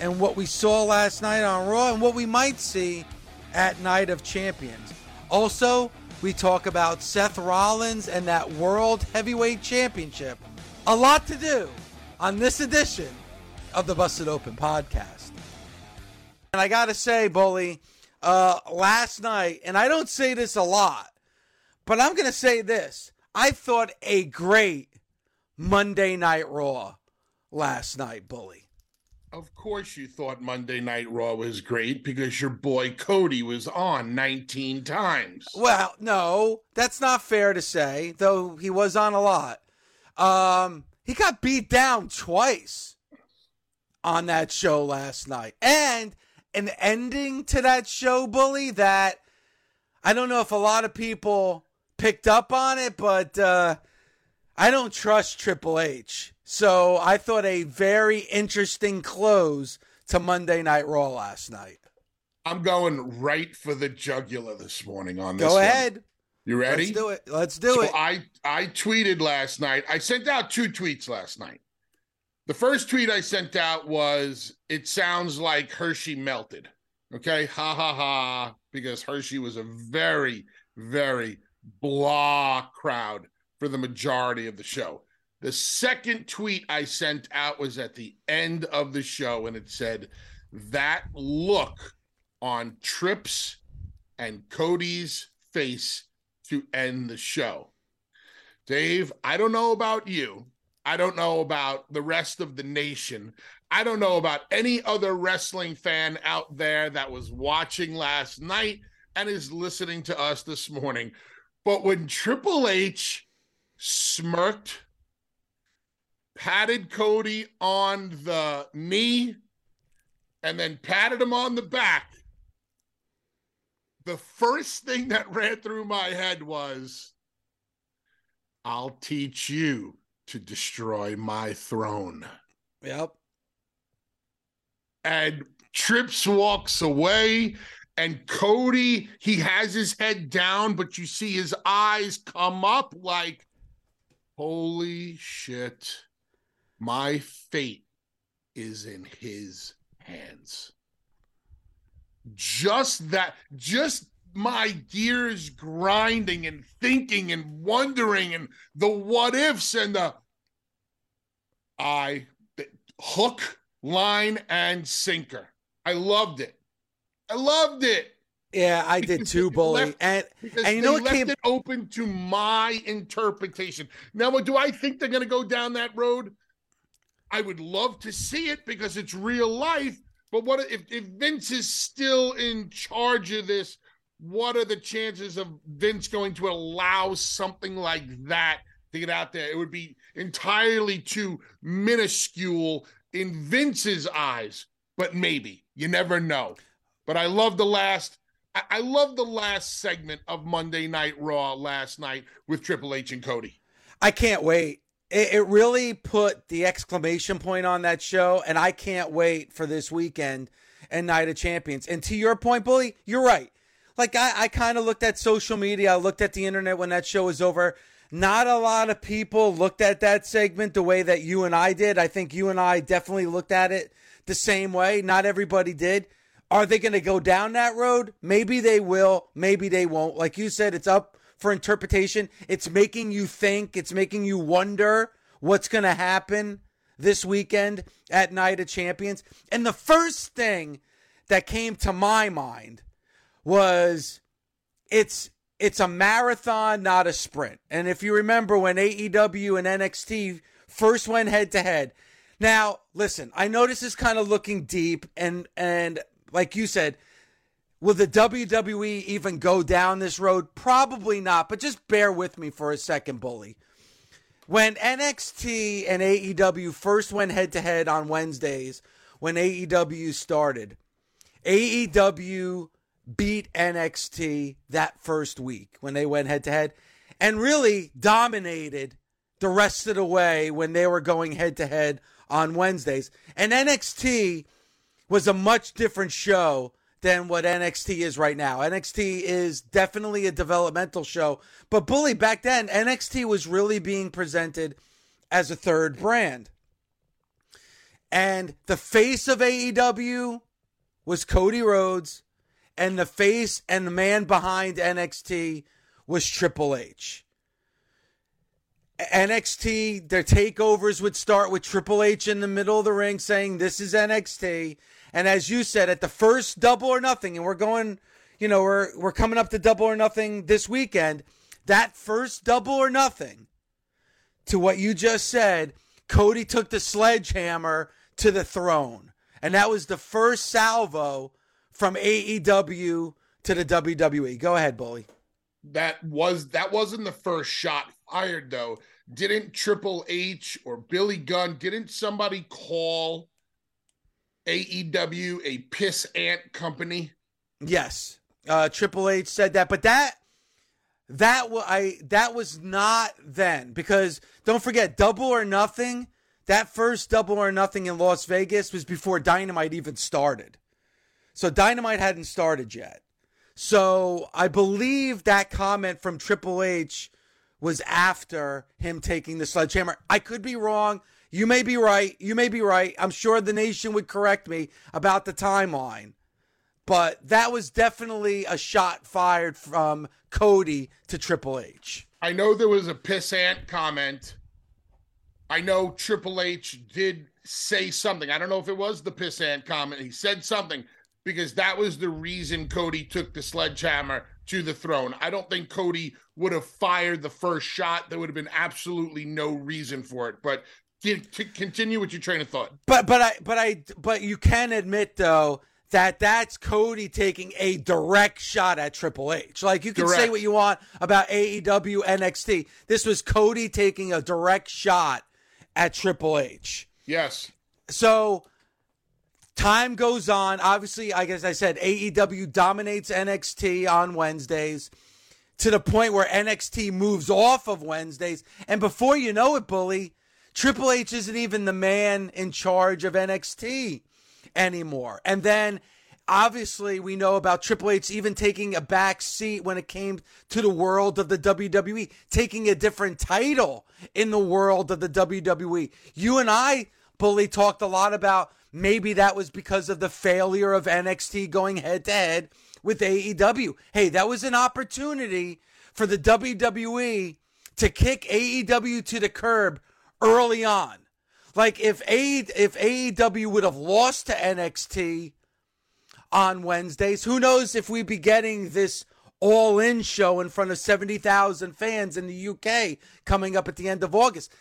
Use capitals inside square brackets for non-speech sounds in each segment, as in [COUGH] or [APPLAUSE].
and what we saw last night on Raw and what we might see at Night of Champions. Also, we talk about Seth Rollins and that World Heavyweight Championship. A lot to do on this edition of the Busted Open podcast. And I got to say, Bully, uh, last night, and I don't say this a lot, but I'm going to say this. I thought a great Monday Night Raw last night, Bully. Of course, you thought Monday Night Raw was great because your boy Cody was on 19 times. Well, no, that's not fair to say, though he was on a lot. Um, he got beat down twice on that show last night. And an ending to that show, Bully, that I don't know if a lot of people picked up on it, but uh, I don't trust Triple H. So I thought a very interesting close to Monday Night Raw last night. I'm going right for the jugular this morning on this. Go one. ahead. You ready? Let's do it. Let's do so it. I I tweeted last night. I sent out two tweets last night. The first tweet I sent out was it sounds like Hershey melted. Okay? Ha ha ha because Hershey was a very very blah crowd for the majority of the show. The second tweet I sent out was at the end of the show, and it said, That look on Trips and Cody's face to end the show. Dave, I don't know about you. I don't know about the rest of the nation. I don't know about any other wrestling fan out there that was watching last night and is listening to us this morning. But when Triple H smirked, patted Cody on the knee, and then patted him on the back, the first thing that ran through my head was, I'll teach you to destroy my throne. Yep. And Trips walks away, and Cody, he has his head down, but you see his eyes come up like, holy shit, my fate is in his hands. Just that, just my gears grinding and thinking and wondering and the what ifs and the I the hook, line, and sinker. I loved it. I loved it. Yeah, I did too, Bully. Left- and and you know what left came it open to my interpretation. Now, do I think they're going to go down that road? I would love to see it because it's real life. But what if, if Vince is still in charge of this? What are the chances of Vince going to allow something like that to get out there? It would be entirely too minuscule in Vince's eyes, but maybe you never know. But I love the last. I, I love the last segment of Monday Night Raw last night with Triple H and Cody. I can't wait. It, it really put the exclamation point on that show, and I can't wait for this weekend and Night of Champions. And to your point, Bully, you're right. Like I, I kind of looked at social media, I looked at the internet when that show was over. Not a lot of people looked at that segment the way that you and I did. I think you and I definitely looked at it the same way. Not everybody did. Are they going to go down that road? Maybe they will. Maybe they won't. Like you said, it's up for interpretation. It's making you think, it's making you wonder what's going to happen this weekend at Night of Champions. And the first thing that came to my mind was it's it's a marathon, not a sprint. And if you remember when AEW and NXT first went head to head. Now, listen, I know this is kind of looking deep and and like you said, will the WWE even go down this road? Probably not, but just bear with me for a second, bully. When NXT and AEW first went head to head on Wednesdays, when AEW started, AEW beat NXT that first week when they went head to head and really dominated the rest of the way when they were going head to head on Wednesdays. And NXT was a much different show than what NXT is right now. NXT is definitely a developmental show, but Bully back then NXT was really being presented as a third brand. And the face of AEW was Cody Rhodes and the face and the man behind NXT was Triple H. NXT, their takeovers would start with Triple H in the middle of the ring saying, This is NXT. And as you said, at the first double or nothing, and we're going, you know, we're we're coming up to double or nothing this weekend. That first double or nothing, to what you just said, Cody took the sledgehammer to the throne. And that was the first salvo from AEW to the WWE. Go ahead, Bully. That was that wasn't the first shot fired though. Didn't Triple H or Billy Gunn didn't somebody call AEW a piss ant company? Yes. Uh Triple H said that, but that that was I that was not then because don't forget double or nothing that first double or nothing in Las Vegas was before Dynamite even started. So Dynamite hadn't started yet. So I believe that comment from Triple H was after him taking the sledgehammer. I could be wrong. You may be right. You may be right. I'm sure the nation would correct me about the timeline. But that was definitely a shot fired from Cody to Triple H. I know there was a pissant comment. I know Triple H did say something. I don't know if it was the pissant comment. He said something because that was the reason Cody took the sledgehammer to the throne. I don't think Cody would have fired the first shot. There would have been absolutely no reason for it. But continue with your train of thought. But but I but I but you can admit though that that's Cody taking a direct shot at Triple H. Like you can direct. say what you want about AEW NXT. This was Cody taking a direct shot at Triple H. Yes. So time goes on. Obviously, I guess I said AEW dominates NXT on Wednesdays to the point where NXT moves off of Wednesdays. And before you know it, Bully, Triple H isn't even the man in charge of NXT anymore. And then obviously we know about Triple H even taking a back seat when it came to the world of the WWE, taking a different title in the world of the WWE. You and I, Bully, talked a lot about maybe that was because of the failure of NXT going head to head with AEW. Hey, that was an opportunity for the WWE to kick AEW to the curb early on. Like if A if AEW would have lost to NXT on Wednesdays, who knows if we'd be getting this all in show in front of 70,000 fans in the UK coming up at the end of August.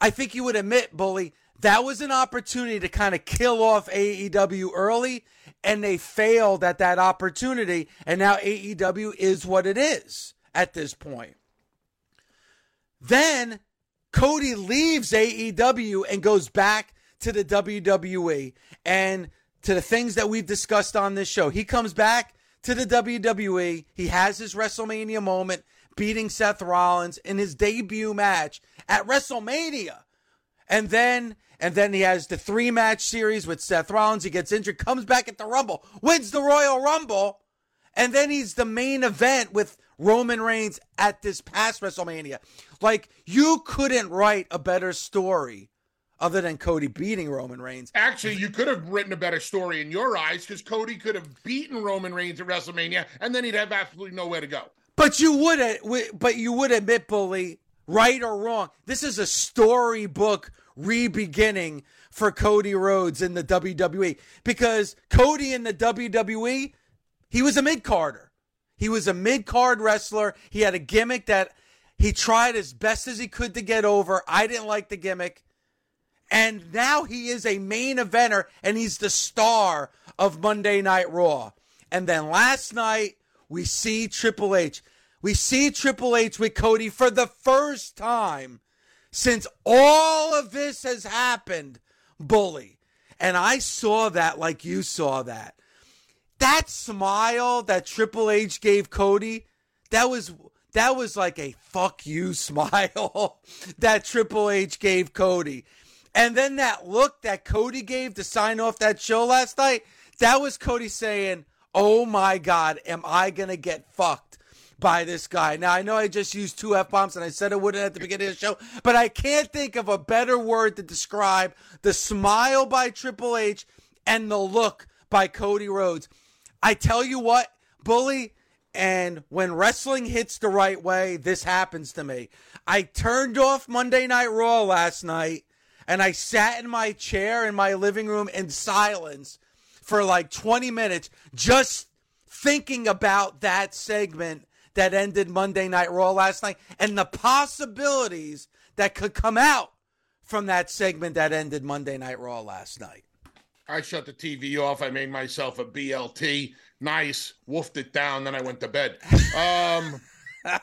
I think you would admit, Bully, that was an opportunity to kind of kill off AEW early, and they failed at that opportunity. And now AEW is what it is at this point. Then Cody leaves AEW and goes back to the WWE and to the things that we've discussed on this show. He comes back to the WWE. He has his WrestleMania moment, beating Seth Rollins in his debut match at WrestleMania. And then and then he has the three match series with Seth Rollins. He gets injured, comes back at the Rumble, wins the Royal Rumble, and then he's the main event with Roman Reigns at this past WrestleMania. Like you couldn't write a better story other than Cody beating Roman Reigns. Actually, you could have written a better story in your eyes because Cody could have beaten Roman Reigns at WrestleMania, and then he'd have absolutely nowhere to go. But you would, uh, but you would admit, bully, right or wrong, this is a storybook re-beginning for Cody Rhodes in the WWE because Cody in the WWE, he was a mid carder. He was a mid card wrestler. He had a gimmick that he tried as best as he could to get over. I didn't like the gimmick. And now he is a main eventer and he's the star of Monday Night Raw. And then last night, we see Triple H. We see Triple H with Cody for the first time since all of this has happened, bully. And I saw that like you saw that. That smile that Triple H gave Cody, that was that was like a fuck you [LAUGHS] smile that Triple H gave Cody. And then that look that Cody gave to sign off that show last night, that was Cody saying, Oh my God, am I going to get fucked by this guy? Now, I know I just used two F bombs and I said I wouldn't at the beginning of the show, but I can't think of a better word to describe the smile by Triple H and the look by Cody Rhodes. I tell you what, Bully, and when wrestling hits the right way, this happens to me. I turned off Monday Night Raw last night and I sat in my chair in my living room in silence for like 20 minutes just thinking about that segment that ended Monday Night Raw last night and the possibilities that could come out from that segment that ended Monday Night Raw last night. I shut the TV off. I made myself a BLT. Nice. Woofed it down. Then I went to bed. Um, [LAUGHS]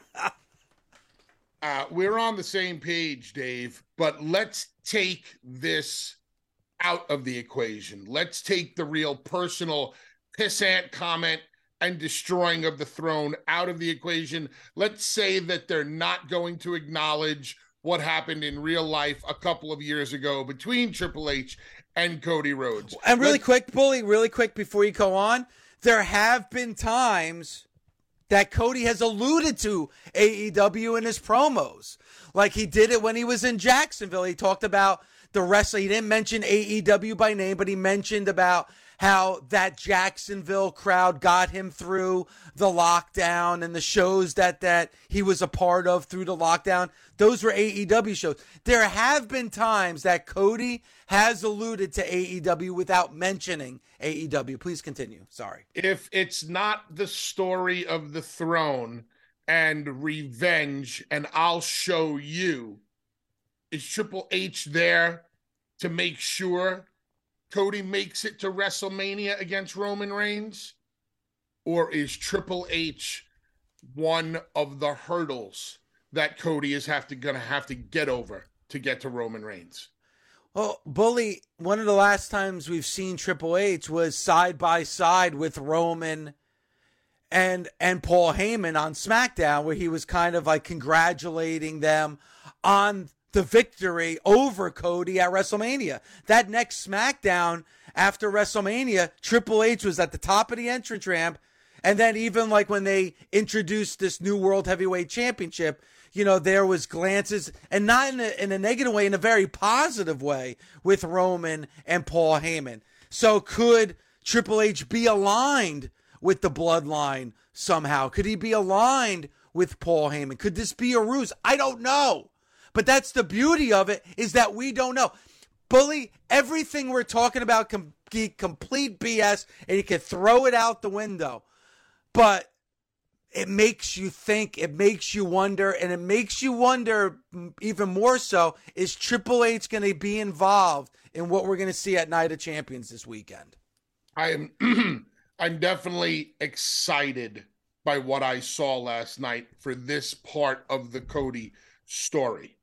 uh, we're on the same page, Dave, but let's take this out of the equation. Let's take the real personal pissant comment and destroying of the throne out of the equation. Let's say that they're not going to acknowledge what happened in real life a couple of years ago between Triple H and Cody Rhodes. And really Let's- quick, Bully, really quick before you go on, there have been times that Cody has alluded to AEW in his promos. Like he did it when he was in Jacksonville. He talked about the wrestling. He didn't mention AEW by name, but he mentioned about how that Jacksonville crowd got him through the lockdown and the shows that that he was a part of through the lockdown. Those were AEW shows. There have been times that Cody has alluded to AEW without mentioning AEW. Please continue. Sorry. If it's not the story of the throne and revenge and I'll show you, is Triple H there to make sure Cody makes it to WrestleMania against Roman Reigns? Or is Triple H one of the hurdles that Cody is have to gonna have to get over to get to Roman Reigns? Well, Bully, one of the last times we've seen Triple H was side by side with Roman and and Paul Heyman on SmackDown, where he was kind of like congratulating them on the victory over Cody at WrestleMania. That next SmackDown after WrestleMania, Triple H was at the top of the entrance ramp. And then even like when they introduced this new World Heavyweight Championship, you know, there was glances and not in a, in a negative way, in a very positive way with Roman and Paul Heyman. So could Triple H be aligned with the bloodline somehow? Could he be aligned with Paul Heyman? Could this be a ruse? I don't know. But that's the beauty of it is that we don't know. Bully, everything we're talking about can be complete BS and you can throw it out the window. But it makes you think, it makes you wonder, and it makes you wonder even more so is Triple H going to be involved in what we're going to see at Night of Champions this weekend? I am [CLEARS THROAT] I'm definitely excited by what I saw last night for this part of the Cody story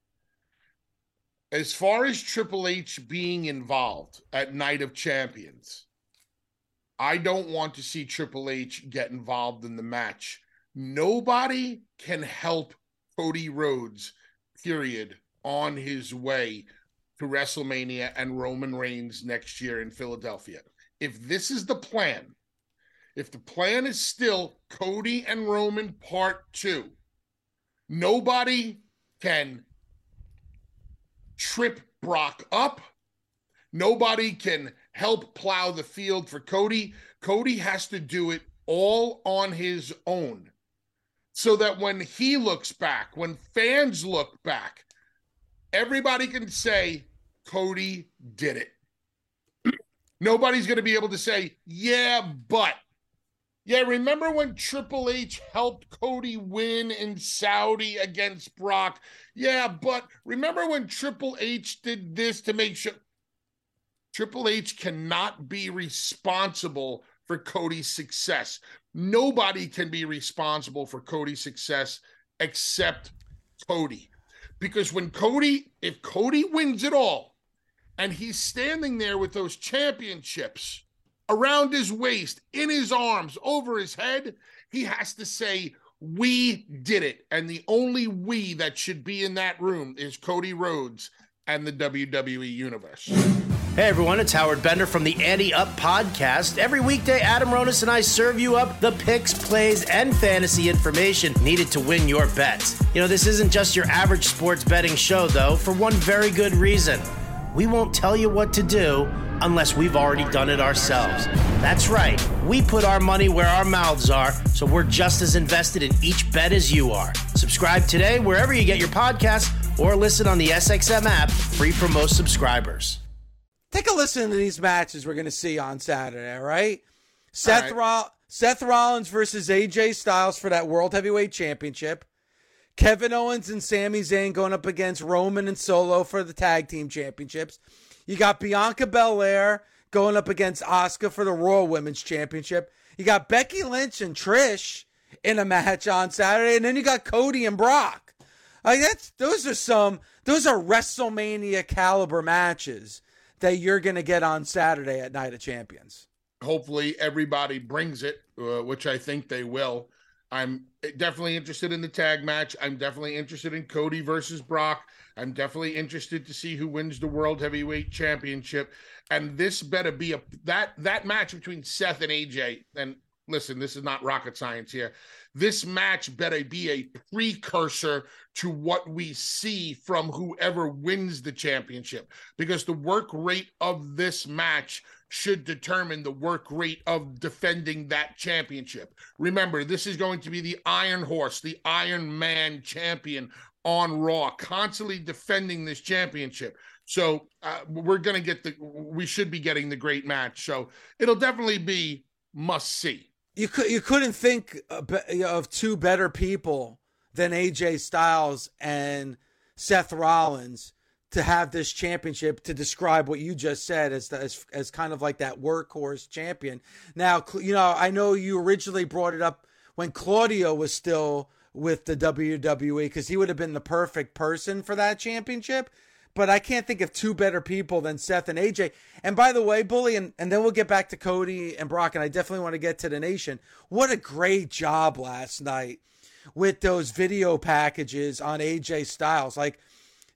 as far as Triple H being involved at Night of Champions, I don't want to see Triple H get involved in the match Nobody can help Cody Rhodes, period, on his way to WrestleMania and Roman Reigns next year in Philadelphia. If this is the plan, if the plan is still Cody and Roman part two, nobody can trip Brock up. Nobody can help plow the field for Cody. Cody has to do it all on his own so that when he looks back, when fans look back, everybody can say, Cody did it. [CLEARS THROAT] Nobody's going to be able to say, yeah, but. Yeah, remember when Triple H helped Cody win in Saudi against Brock? Yeah, but remember when Triple H did this to make sure Triple H cannot be responsible for Cody's success. Nobody can be responsible for Cody's success except Cody. Because when Cody, if Cody wins it all, and he's standing there with those championships around his waist, in his arms, over his head, he has to say, We did it. And the only we that should be in that room is Cody Rhodes and the WWE Universe. Hey everyone, it's Howard Bender from the Ante Up Podcast. Every weekday, Adam Ronis and I serve you up the picks, plays, and fantasy information needed to win your bets. You know, this isn't just your average sports betting show, though, for one very good reason. We won't tell you what to do unless we've already done it ourselves. That's right, we put our money where our mouths are, so we're just as invested in each bet as you are. Subscribe today wherever you get your podcasts or listen on the SXM app, free for most subscribers. Take a listen to these matches we're going to see on Saturday, all right? Seth, right. Seth Rollins versus AJ Styles for that World Heavyweight Championship. Kevin Owens and Sami Zayn going up against Roman and Solo for the Tag Team Championships. You got Bianca Belair going up against Asuka for the Raw Women's Championship. You got Becky Lynch and Trish in a match on Saturday, and then you got Cody and Brock. Like that's those are some those are WrestleMania caliber matches that you're going to get on Saturday at Night of Champions. Hopefully, everybody brings it, uh, which I think they will. I'm definitely interested in the tag match. I'm definitely interested in Cody versus Brock. I'm definitely interested to see who wins the World Heavyweight Championship. And this better be a that that match between Seth and AJ. And listen, this is not rocket science here. This match better be a precursor to what we see from whoever wins the championship because the work rate of this match should determine the work rate of defending that championship. Remember, this is going to be the Iron Horse, the Iron Man champion on Raw, constantly defending this championship. So uh, we're going to get the, we should be getting the great match. So it'll definitely be must see. You could you couldn't think of two better people than AJ Styles and Seth Rollins to have this championship to describe what you just said as, the, as as kind of like that workhorse champion. Now, you know, I know you originally brought it up when Claudio was still with the WWE because he would have been the perfect person for that championship. But I can't think of two better people than Seth and AJ. And by the way, Bully, and, and then we'll get back to Cody and Brock, and I definitely want to get to the nation. What a great job last night with those video packages on AJ Styles. Like,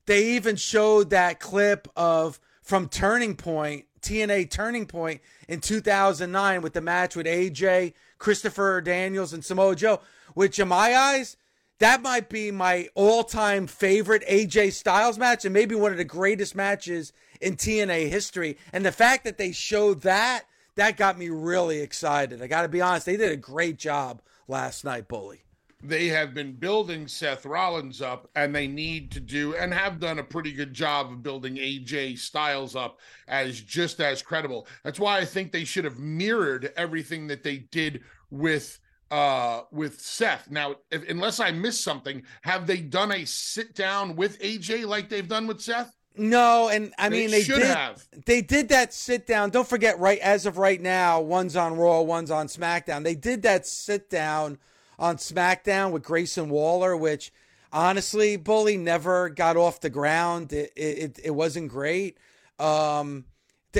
they even showed that clip of from Turning Point, TNA Turning Point in 2009 with the match with AJ, Christopher Daniels, and Samoa Joe, which in my eyes, that might be my all time favorite AJ Styles match and maybe one of the greatest matches in TNA history. And the fact that they showed that, that got me really excited. I got to be honest, they did a great job last night, Bully they have been building Seth Rollins up and they need to do and have done a pretty good job of building AJ Styles up as just as credible. That's why I think they should have mirrored everything that they did with uh with Seth. Now, if, unless I missed something, have they done a sit down with AJ like they've done with Seth? No, and I they mean they should did. Have. They did that sit down. Don't forget, right as of right now, one's on Raw, one's on SmackDown. They did that sit down on SmackDown with Grayson Waller, which honestly, Bully never got off the ground. It it, it wasn't great. Um,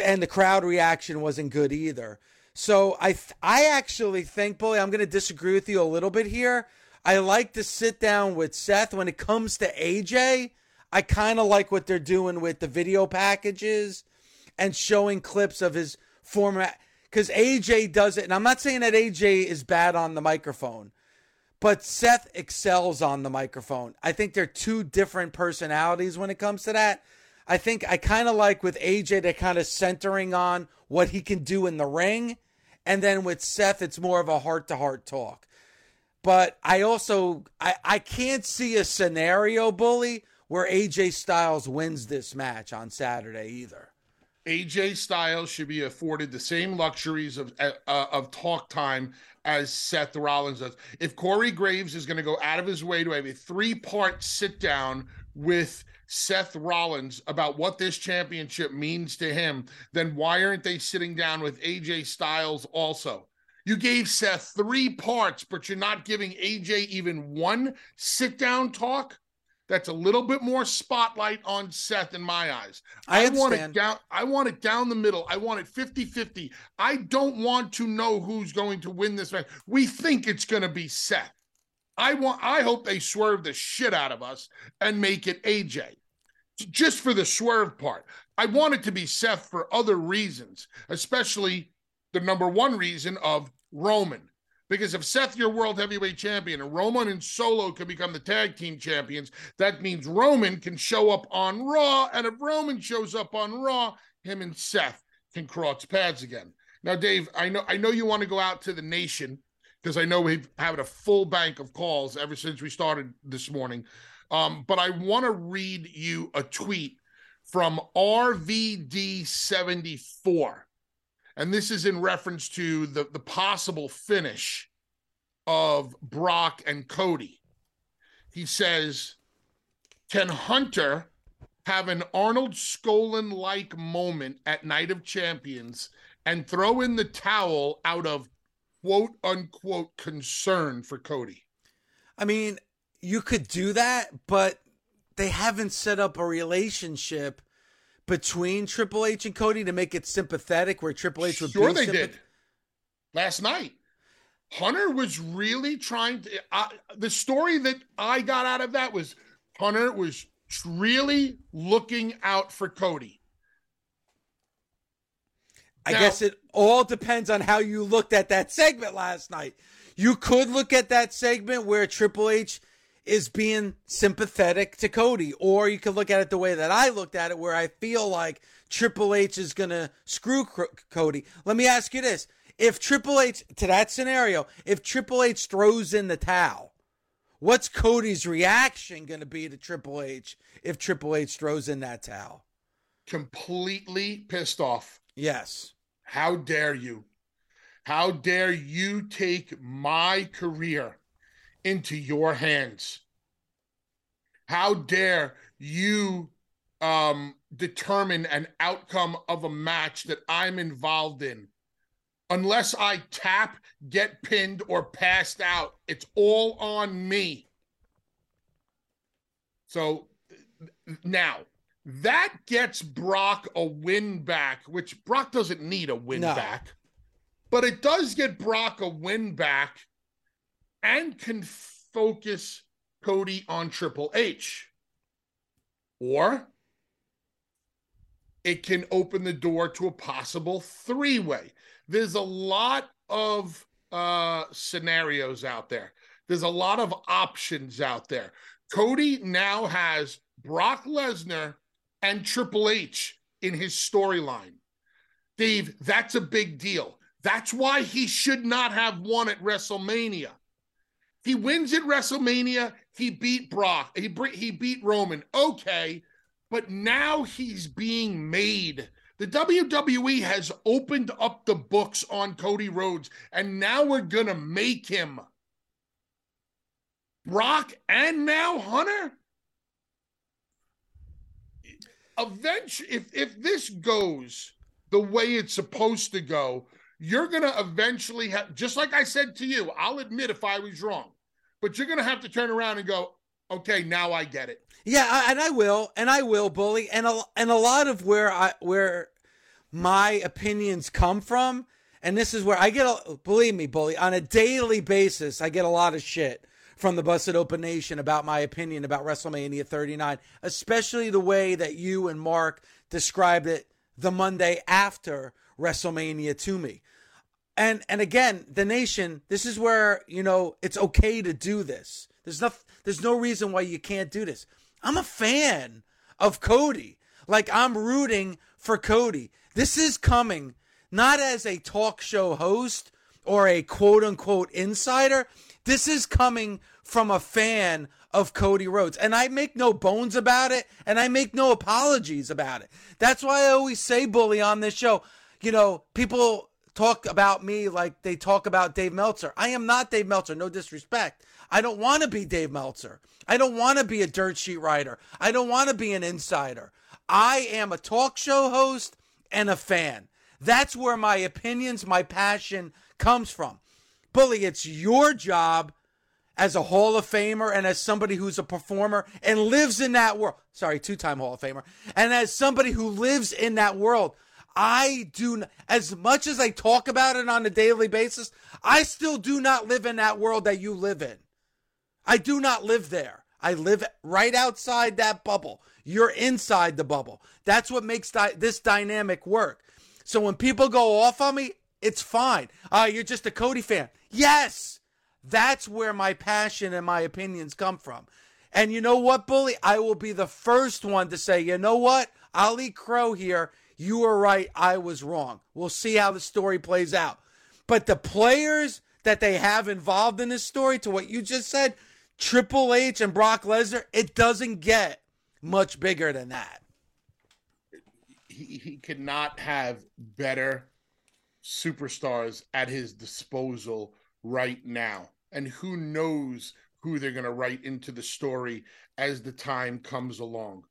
and the crowd reaction wasn't good either. So I th- I actually think, Bully, I'm going to disagree with you a little bit here. I like to sit down with Seth when it comes to AJ. I kind of like what they're doing with the video packages and showing clips of his former because AJ does it, and I'm not saying that AJ is bad on the microphone, but Seth excels on the microphone. I think they're two different personalities when it comes to that. I think I kind of like with AJ, they're kind of centering on what he can do in the ring. And then with Seth, it's more of a heart to heart talk. But I also I, I can't see a scenario bully where AJ Styles wins this match on Saturday either. AJ Styles should be afforded the same luxuries of uh, of talk time as Seth Rollins does. If Corey Graves is going to go out of his way to have a three part sit down with Seth Rollins about what this championship means to him, then why aren't they sitting down with AJ Styles also? You gave Seth three parts, but you're not giving AJ even one sit down talk. That's a little bit more spotlight on Seth in my eyes. I, I want it down. I want it down the middle. I want it 50-50. I don't want to know who's going to win this match. We think it's going to be Seth. I want. I hope they swerve the shit out of us and make it AJ, just for the swerve part. I want it to be Seth for other reasons, especially the number one reason of Roman. Because if Seth, your world heavyweight champion, and Roman and Solo can become the tag team champions, that means Roman can show up on Raw. And if Roman shows up on Raw, him and Seth can cross paths again. Now, Dave, I know I know you want to go out to the nation because I know we've had a full bank of calls ever since we started this morning. Um, but I want to read you a tweet from RVD74. And this is in reference to the, the possible finish of Brock and Cody. He says, Can Hunter have an Arnold Skaaland like moment at Night of Champions and throw in the towel out of quote unquote concern for Cody? I mean, you could do that, but they haven't set up a relationship between Triple H and Cody to make it sympathetic, where Triple H would Sure, be they sympath- did last night. Hunter was really trying to. I the story that I got out of that was Hunter was really looking out for Cody. I Now- guess it all depends on how you looked at that segment last night. You could look at that segment where Triple H is being sympathetic to Cody, or you could look at it the way that I looked at it, where I feel like Triple H is going to screw Cro- Cody. Let me ask you this. If Triple H, to that scenario, if Triple H throws in the towel, what's Cody's reaction going to be to Triple H if Triple H throws in that towel? completely pissed off. Yes. How dare you? How dare you take my career into your hands? How dare you um, determine an outcome of a match that I'm involved in? Unless I tap, get pinned, or passed out, it's all on me. So now that gets Brock a win back, which Brock doesn't need a win No. back, but it does get Brock a win back and can focus Cody on Triple H. Or it can open the door to a possible three way. There's a lot of uh, scenarios out there, there's a lot of options out there. Cody now has Brock Lesnar and Triple H in his storyline. Dave, that's a big deal. That's why he should not have won at WrestleMania. He wins at WrestleMania. He beat Brock. He he beat Roman. Okay, but now he's being made. The WWE has opened up the books on Cody Rhodes, and now we're gonna make him Brock and now Hunter. Eventually, if if this goes the way it's supposed to go, you're gonna eventually have just like I said to you, I'll admit if I was wrong, but you're gonna have to turn around and go, okay, now I get it. Yeah, I, and I will, and I will, bully, and a and a lot of where I where my opinions come from. And this is where I get, a, believe me, bully, on a daily basis, I get a lot of shit from the Busted Open Nation about my opinion about WrestleMania 39, especially the way that you and Mark described it the Monday after WrestleMania to me. And and again, the nation, this is where, you know, it's okay to do this. There's no there's no reason why you can't do this. I'm a fan of Cody. Like I'm rooting for Cody. This is coming not as a talk show host or a quote unquote insider. This is coming from a fan of Cody Rhodes. And I make no bones about it and I make no apologies about it. That's why I always say, Bully, on this show, you know, people talk about me like they talk about Dave Meltzer. I am not Dave Meltzer, no disrespect. I don't want to be Dave Meltzer. I don't want to be a dirt sheet writer. I don't want to be an insider. I am a talk show host and a fan. That's where my opinions, my passion comes from. Bully, it's your job as a Hall of Famer and as somebody who's a performer and lives in that world. Sorry, two time Hall of Famer. And as somebody who lives in that world, I do, as much as I talk about it on a daily basis, I still do not live in that world that you live in. I do not live there. I live right outside that bubble. You're inside the bubble. That's what makes di- this dynamic work. So when people go off on me, it's fine. Uh, you're just a Cody fan. Yes, that's where my passion and my opinions come from. And you know what, Bully? I will be the first one to say, you know what? I'll crow here. You were right. I was wrong. We'll see how the story plays out. But the players that they have involved in this story, to what you just said, Triple H and Brock Lesnar, it doesn't get much bigger than that. He, he not have better superstars at his disposal right now. And who knows who they're going to write into the story as the time comes along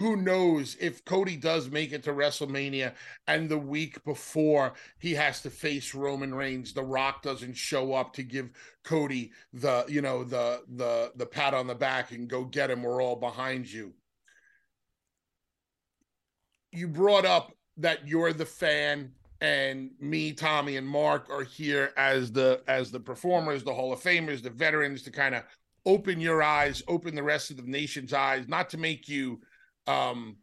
who knows if Cody does make it to WrestleMania and the week before he has to face Roman Reigns, The Rock doesn't show up to give Cody the, you know, the the the pat on the back and go get him. We're all behind you. You brought up that you're the fan and me, Tommy, and Mark are here as the as the performers, the Hall of Famers, the veterans to kind of open your eyes, open the rest of the nation's eyes, not to make you um,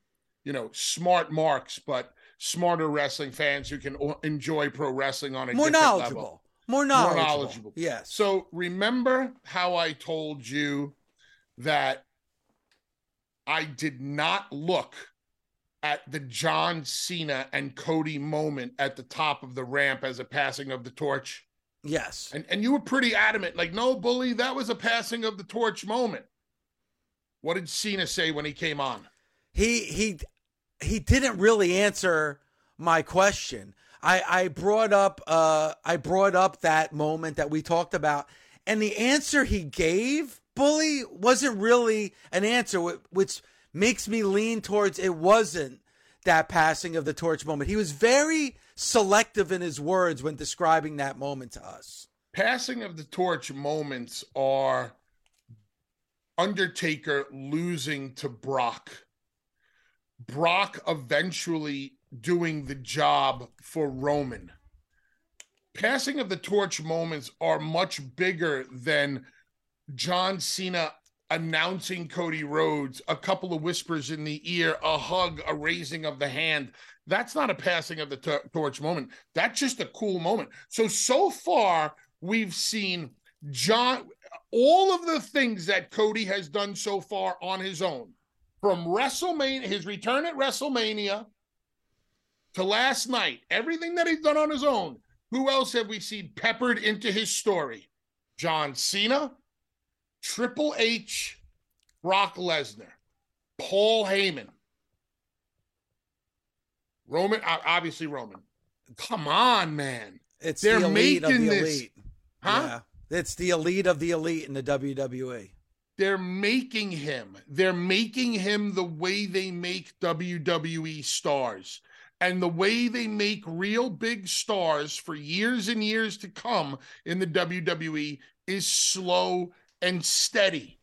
you know, smart marks, but smarter wrestling fans who can enjoy pro wrestling on a more knowledgeable. Level. More knowledgeable. More knowledgeable. Yes. So remember how I told you that I did not look at the John Cena and Cody moment at the top of the ramp as a passing of the torch? Yes. And and you were pretty adamant, like, no, bully, that was a passing of the torch moment. What did Cena say when he came on? He he he didn't really answer my question. I I brought up uh I brought up that moment that we talked about, and the answer he gave, bully, wasn't really an answer, which makes me lean towards it wasn't that passing of the torch moment. He was very selective in his words when describing that moment to us. Passing of the torch moments are Undertaker losing to Brock Brock eventually doing the job for Roman. Passing of the torch moments are much bigger than John Cena announcing Cody Rhodes, a couple of whispers in the ear, a hug, a raising of the hand. That's not a passing of the torch moment. That's just a cool moment. So, so far, we've seen John, all of the things that Cody has done so far on his own from WrestleMania, his return at WrestleMania to last night, everything that he's done on his own, who else have we seen peppered into his story? John Cena, Triple H, Brock Lesnar, Paul Heyman, Roman, obviously Roman. Come on, man. It's They're the elite making of the this, elite. Huh? Yeah. It's the elite of the elite in the WWE they're making him they're making him the way they make WWE stars and the way they make real big stars for years and years to come in the WWE is slow and steady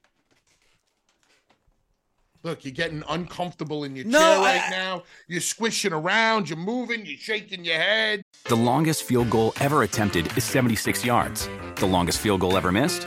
Look, you're getting uncomfortable in your No, chair I- right now. You're squishing around, you're moving, you're shaking your head. The longest field goal ever attempted is 76 yards. The longest field goal ever missed?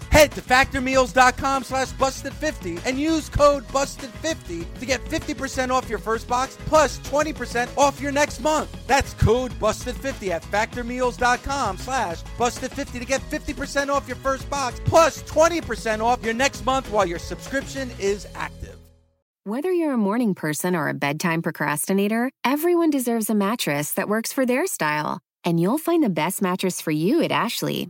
Head to factormeals.com slash busted50 and use code busted50 to get 50% off your first box plus 20% off your next month. That's code busted50 at factormeals.com slash busted50 to get 50% off your first box plus 20% off your next month while your subscription is active. Whether you're a morning person or a bedtime procrastinator, everyone deserves a mattress that works for their style. And you'll find the best mattress for you at Ashley.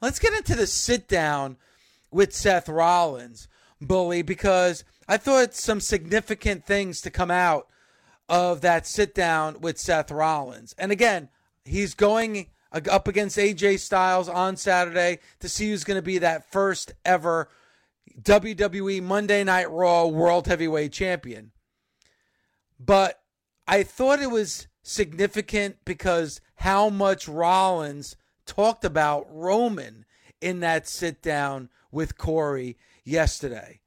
Let's get into the sit down with Seth Rollins, Bully, because I thought some significant things to come out of that sit down with Seth Rollins. And again, he's going up against AJ Styles on Saturday to see who's going to be that first ever WWE Monday Night Raw World Heavyweight Champion. But I thought it was significant because how much Rollins talked about Roman in that sit down with Corey yesterday.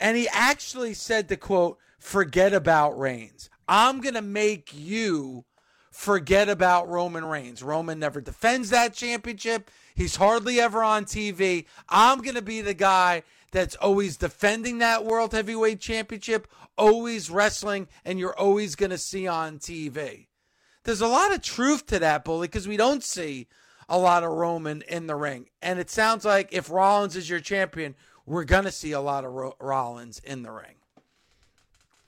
And he actually said to quote, forget about Reigns. I'm going to make you forget about Roman Reigns. Roman never defends that championship. He's hardly ever on TV. I'm going to be the guy that's always defending that World Heavyweight Championship, always wrestling, and you're always going to see on TV. There's a lot of truth to that, Bully, because we don't see a lot of Roman in the ring. And it sounds like if Rollins is your champion, we're going to see a lot of Ro- Rollins in the ring.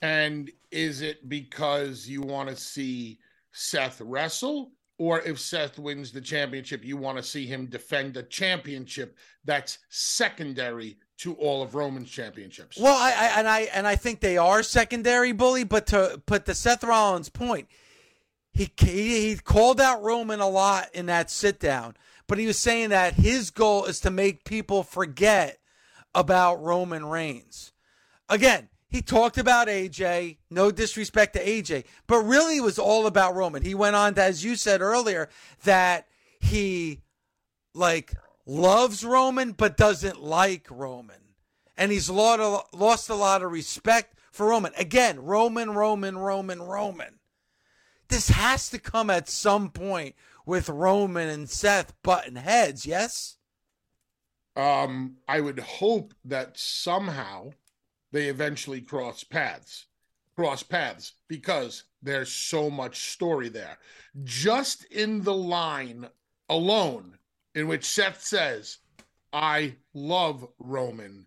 And is it because you want to see Seth wrestle? Or if Seth wins the championship, you want to see him defend a championship that's secondary to all of Roman's championships. Well, I, I and I and I think they are secondary bully, but to put the Seth Rollins point, he, he he called out Roman a lot in that sit down, but he was saying that his goal is to make people forget about Roman Reigns. Again, he talked about AJ, no disrespect to AJ, but really it was all about Roman. He went on to, as you said earlier, that he like loves Roman but doesn't like Roman. And he's lost a, lost a lot of respect for Roman. Again, Roman, Roman, Roman, Roman. This has to come at some point with Roman and Seth button heads, yes? Um, I would hope that somehow they eventually cross paths. Cross paths because there's so much story there. Just in the line alone in which Seth says, I love Roman,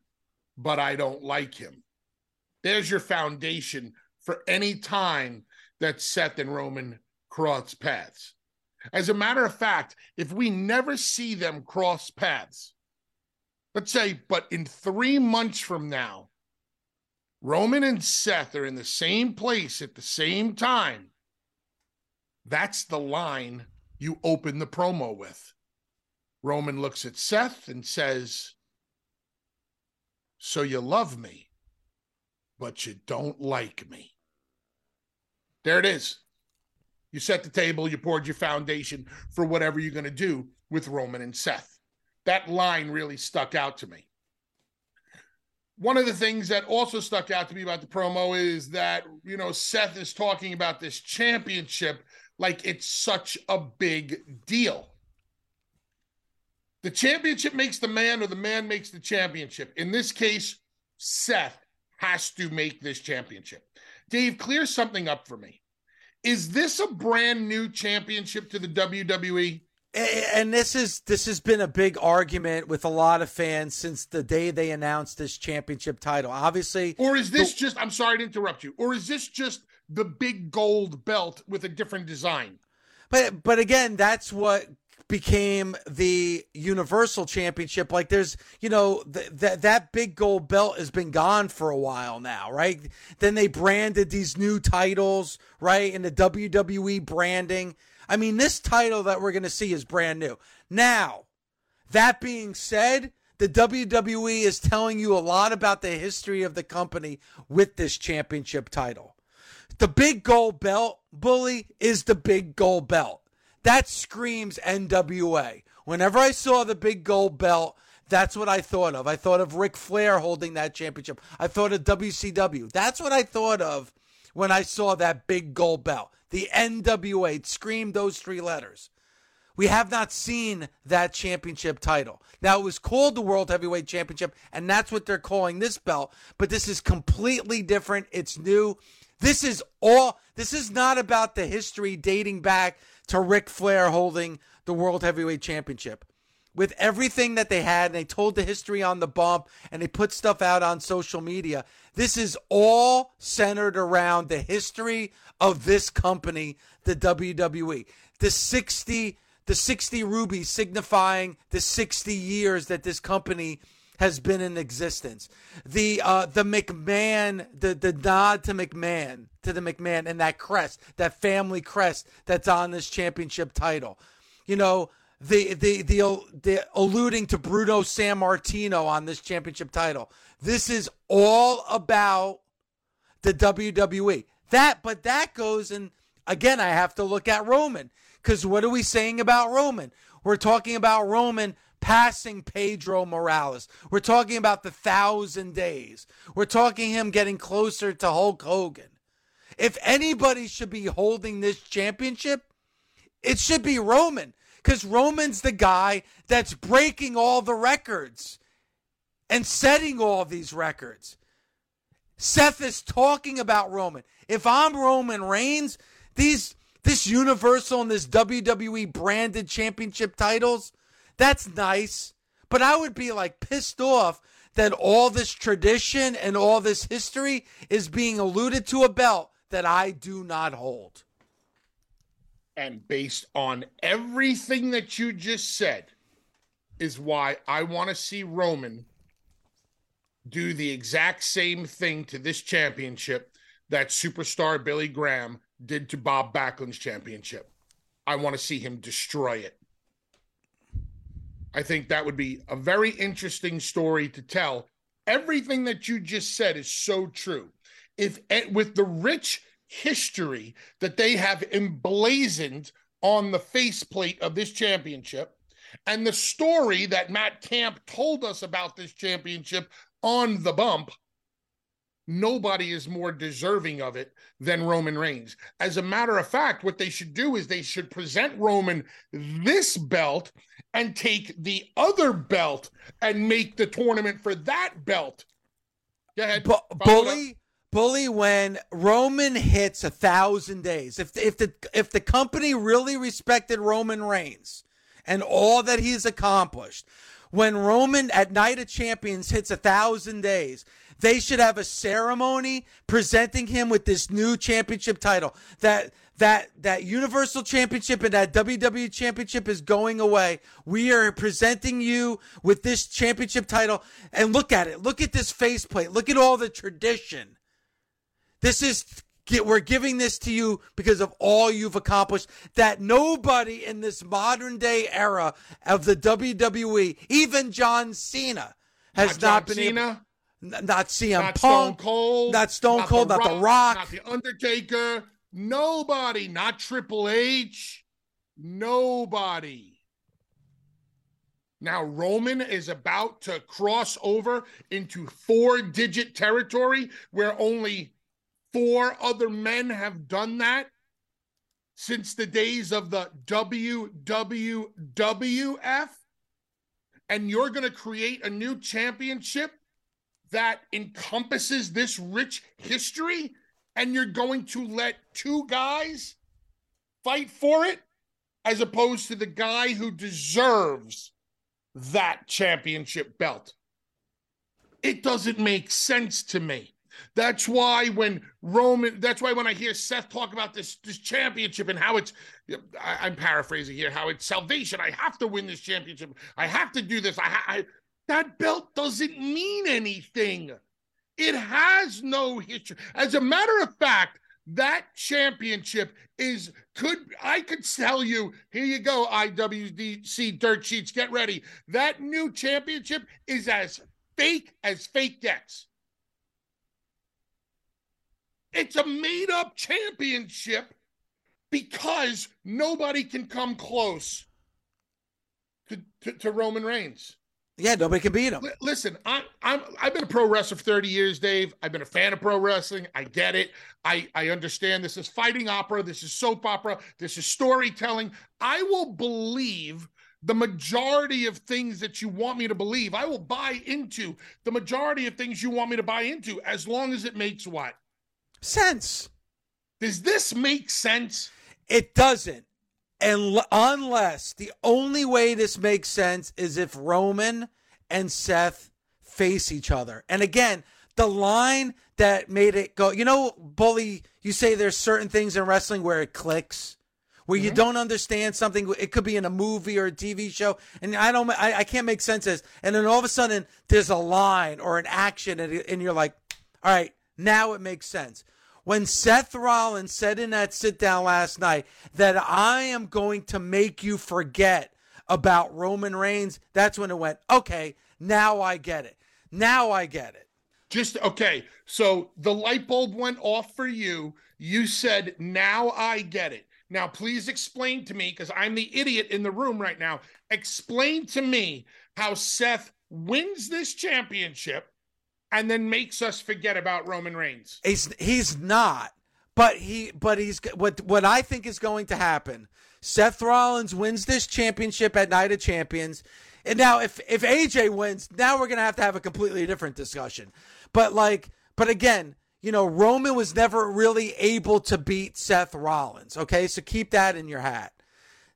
but I don't like him. There's your foundation for any time that Seth and Roman cross paths. As a matter of fact, if we never see them cross paths, let's say, but in three months from now, Roman and Seth are in the same place at the same time, that's the line you open the promo with. Roman looks at Seth and says, So you love me, but you don't like me. There it is. You set the table, you poured your foundation for whatever you're going to do with Roman and Seth. That line really stuck out to me. One of the things that also stuck out to me about the promo is that, you know, Seth is talking about this championship like it's such a big deal. The championship makes the man, or the man makes the championship. In this case, Seth has to make this championship. Dave, clear something up for me. Is this a brand new championship to the WWE? And this is this has been a big argument with a lot of fans since the day they announced this championship title. Obviously, or is this the, just? I'm sorry to interrupt you. Or is this just the big gold belt with a different design? But but again, that's what became the Universal Championship. Like there's, you know, th- that that big gold belt has been gone for a while now, right? Then they branded these new titles, right? In the WWE branding. I mean, this title that we're going to see is brand new. Now, that being said, the WWE is telling you a lot about the history of the company with this championship title. The big gold belt, bully, is the big gold belt. That screams NWA. Whenever I saw the big gold belt, that's what I thought of. I thought of Ric Flair holding that championship. I thought of WCW. That's what I thought of when I saw that big gold belt. The NWA it screamed those three letters. We have not seen that championship title. Now, it was called the World Heavyweight Championship, and that's what they're calling this belt, but this is completely different. It's new. This is all, this is not about the history dating back to Ric Flair holding the World Heavyweight Championship. With everything that they had, and they told the history on the bump, and they put stuff out on social media. This is all centered around the history of this company, the WWE. The 60, the 60 rubies signifying the 60 years that this company has been in existence. The uh, the McMahon, the the nod to McMahon, to the McMahon, and that crest, that family crest that's on this championship title. You know, the the the the alluding to Bruno Sammartino on this championship title. This is all about the WWE. That, but that goes and again, I have to look at Roman because what are we saying about Roman? We're talking about Roman passing Pedro Morales. We're talking about the thousand days. We're talking him getting closer to Hulk Hogan. If anybody should be holding this championship, it should be Roman because Roman's the guy that's breaking all the records and setting all these records. Seth is talking about Roman. If I'm Roman Reigns, these this Universal and this WWE branded championship titles, that's nice. But I would be like pissed off that all this tradition and all this history is being alluded to a belt that I do not hold. And based on everything that you just said, is why I want to see Roman do the exact same thing to this championship that superstar Billy Graham did to Bob Backlund's championship. I want to see him destroy it. I think that would be a very interesting story to tell. Everything that you just said is so true. If eh, with the rich history that they have emblazoned on the faceplate of this championship, and the story that Matt Camp told us about this championship on the bump, nobody is more deserving of it than Roman Reigns. As a matter of fact, what they should do is they should present Roman this belt and take the other belt and make the tournament for that belt. Go ahead. Bu- bully bully when Roman hits a thousand days. If if the if the company really respected Roman Reigns and all that he's accomplished, when Roman at Night of Champions hits a thousand days, they should have a ceremony presenting him with this new championship title. That that that Universal Championship and that WWE Championship is going away. We are presenting you with this championship title, and look at it. Look at this faceplate. Look at all the tradition. This is we're giving this to you because of all you've accomplished that nobody in this modern day era of the WWE, even John Cena, has uh, not, not been Cena, able not CM not Punk, Stone Cold, not Stone Cold, not The Rock, not The Undertaker, nobody, not Triple H, nobody. Now, Roman is about to cross over into four digit territory where only four other men have done that since the days of the WWWF. And you're going to create a new championship that encompasses this rich history and you're going to let two guys fight for it as opposed to the guy who deserves that championship belt. It doesn't make sense to me. That's why when Roman, that's why when I hear Seth talk about this this championship and how it's, I, am paraphrasing here, how it's salvation. I have to win this championship. I have to do this. I, I that belt doesn't mean anything. It has no history. As a matter of fact, that championship is could I could tell you here you go IWDC dirt sheets get ready that new championship is as fake as fake gets it's a made up championship because nobody can come close to, to, to Roman Reigns yeah, nobody can beat him. L- listen, I, I'm I've been a pro wrestler for 30 years, Dave. I've been a fan of pro wrestling. I get it. I I understand this is fighting opera. This is soap opera. This is storytelling. I will believe the majority of things that you want me to believe. I will buy into the majority of things you want me to buy into, as long as it makes what sense. Does this make sense? It doesn't. And unless the only way this makes sense is if Roman and Seth face each other. And again, the line that made it go, you know, Bully, you say there's certain things in wrestling where it clicks, where mm-hmm. you don't understand something. It could be in a movie or a TV show, and I don't, I, I can't make sense as. And then all of a sudden, there's a line or an action, and, and you're like, all right, now it makes sense when Seth Rollins said in that sit down last night that I am going to make you forget about Roman Reigns, that's when it went, okay, now I get it. Now I get it. Just okay. So the light bulb went off for you. You said, now I get it. Now, please explain to me, because I'm the idiot in the room right now. Explain to me how Seth wins this championship and then makes us forget about Roman Reigns. He's he's not. But he but he's what what I think is going to happen. Seth Rollins wins this championship at Night of Champions. And now if if AJ wins, now we're going to have to have a completely different discussion. But like but again, you know, Roman was never really able to beat Seth Rollins, okay? So keep that in your hat.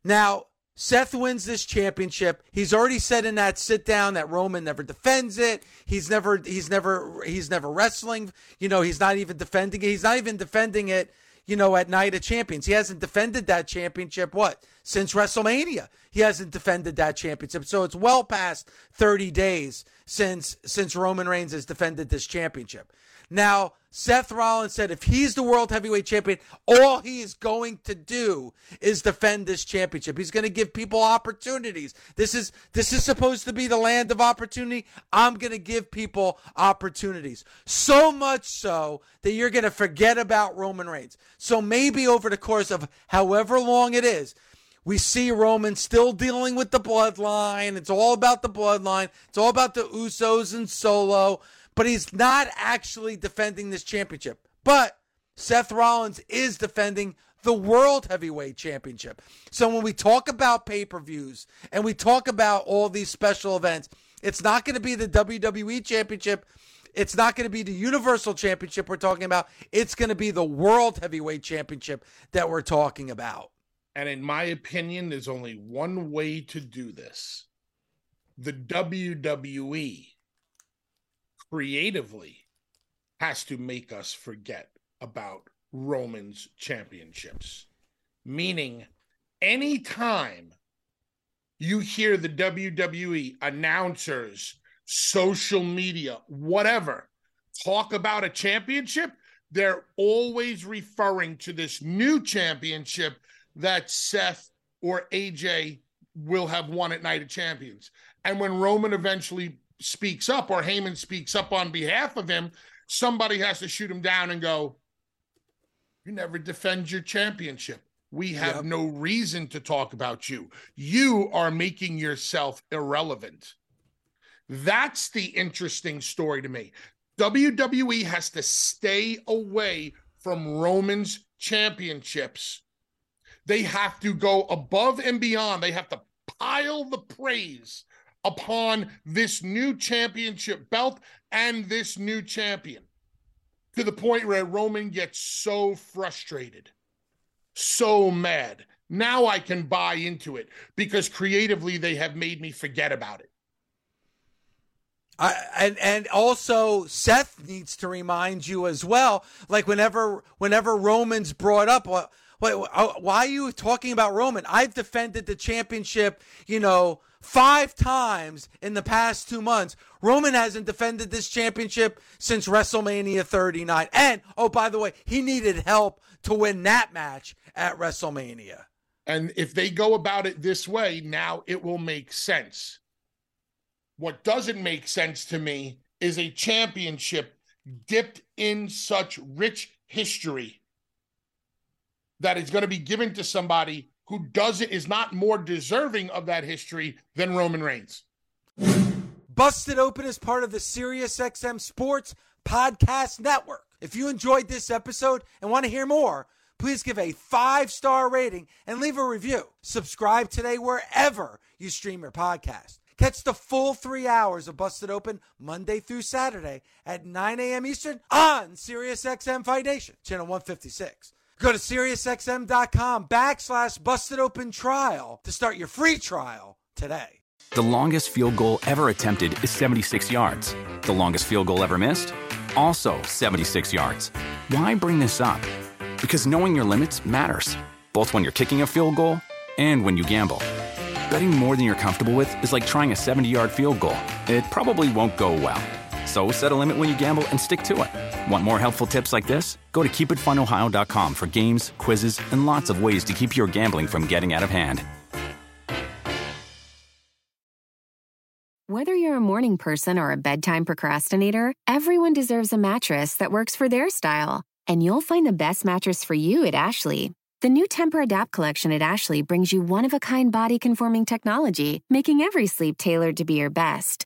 Now, Seth wins this championship. He's already said in that sit down that Roman never defends it. He's never he's never he's never wrestling. You know, he's not even defending it. He's not even defending it, you know, at Night of Champions. He hasn't defended that championship what? since WrestleMania. He hasn't defended that championship. So it's well past 30 days since since Roman Reigns has defended this championship. Now, Seth Rollins said if he's the world heavyweight champion, all he is going to do is defend this championship. He's going to give people opportunities. This is this is supposed to be the land of opportunity. I'm going to give people opportunities. So much so that you're going to forget about Roman Reigns. So maybe over the course of however long it is, we see Roman still dealing with the bloodline. It's all about the bloodline. It's all about the Usos and Solo but he's not actually defending this championship. But Seth Rollins is defending the World Heavyweight Championship. So when we talk about pay per views and we talk about all these special events, it's not going to be the WWE Championship. It's not going to be the Universal Championship we're talking about. It's going to be the World Heavyweight Championship that we're talking about. And in my opinion, there's only one way to do this the WWE creatively has to make us forget about Roman's championships. Meaning, anytime you hear the WWE announcers, social media, whatever, talk about a championship, they're always referring to this new championship that Seth or AJ will have won at Night of Champions. And when Roman eventually speaks up or Heyman speaks up on behalf of him, somebody has to shoot him down and go, You never defend your championship. We have yep. no reason to talk about you. You are making yourself irrelevant. That's the interesting story to me. WWE has to stay away from Roman's championships. They have to go above and beyond. They have to pile the praise upon this new championship belt and this new champion to the point where Roman gets so frustrated, so mad. Now I can buy into it because creatively they have made me forget about it. And and also Seth needs to remind you as well. Like whenever whenever Roman's brought up, Uh, why, why are you talking about Roman? I've defended the championship, you know, five times in the past two months. Roman hasn't defended this championship since WrestleMania 39. And, oh, by the way, he needed help to win that match at WrestleMania. And if they go about it this way, now it will make sense. What doesn't make sense to me is a championship dipped in such rich history that is going to be given to somebody who doesn't is not more deserving of that history than Roman Reigns. Busted Open is part of the SiriusXM Sports Podcast Network. If you enjoyed this episode and want to hear more, please give a five star rating and leave a review. Subscribe today wherever you stream your podcast. Catch the full three hours of Busted Open Monday through Saturday at 9 a.m. Eastern on SiriusXM Fight Nation, channel 156. Go to SiriusXM.com backslash busted open trial to start your free trial today. The longest field goal ever attempted is 76 yards. The longest field goal ever missed? Also 76 yards. Why bring this up? Because knowing your limits matters, both when you're kicking a field goal and when you gamble. Betting more than you're comfortable with is like trying a 70 yard field goal, it probably won't go well. So set a limit when you gamble and stick to it. Want more helpful tips like this? Go to keepitfunohio.com for games, quizzes, and lots of ways to keep your gambling from getting out of hand. Whether you're a morning person or a bedtime procrastinator, everyone deserves a mattress that works for their style. And you'll find the best mattress for you at Ashley. The new Tempur-Adapt collection at Ashley brings you one-of-a-kind body-conforming technology, making every sleep tailored to be your best.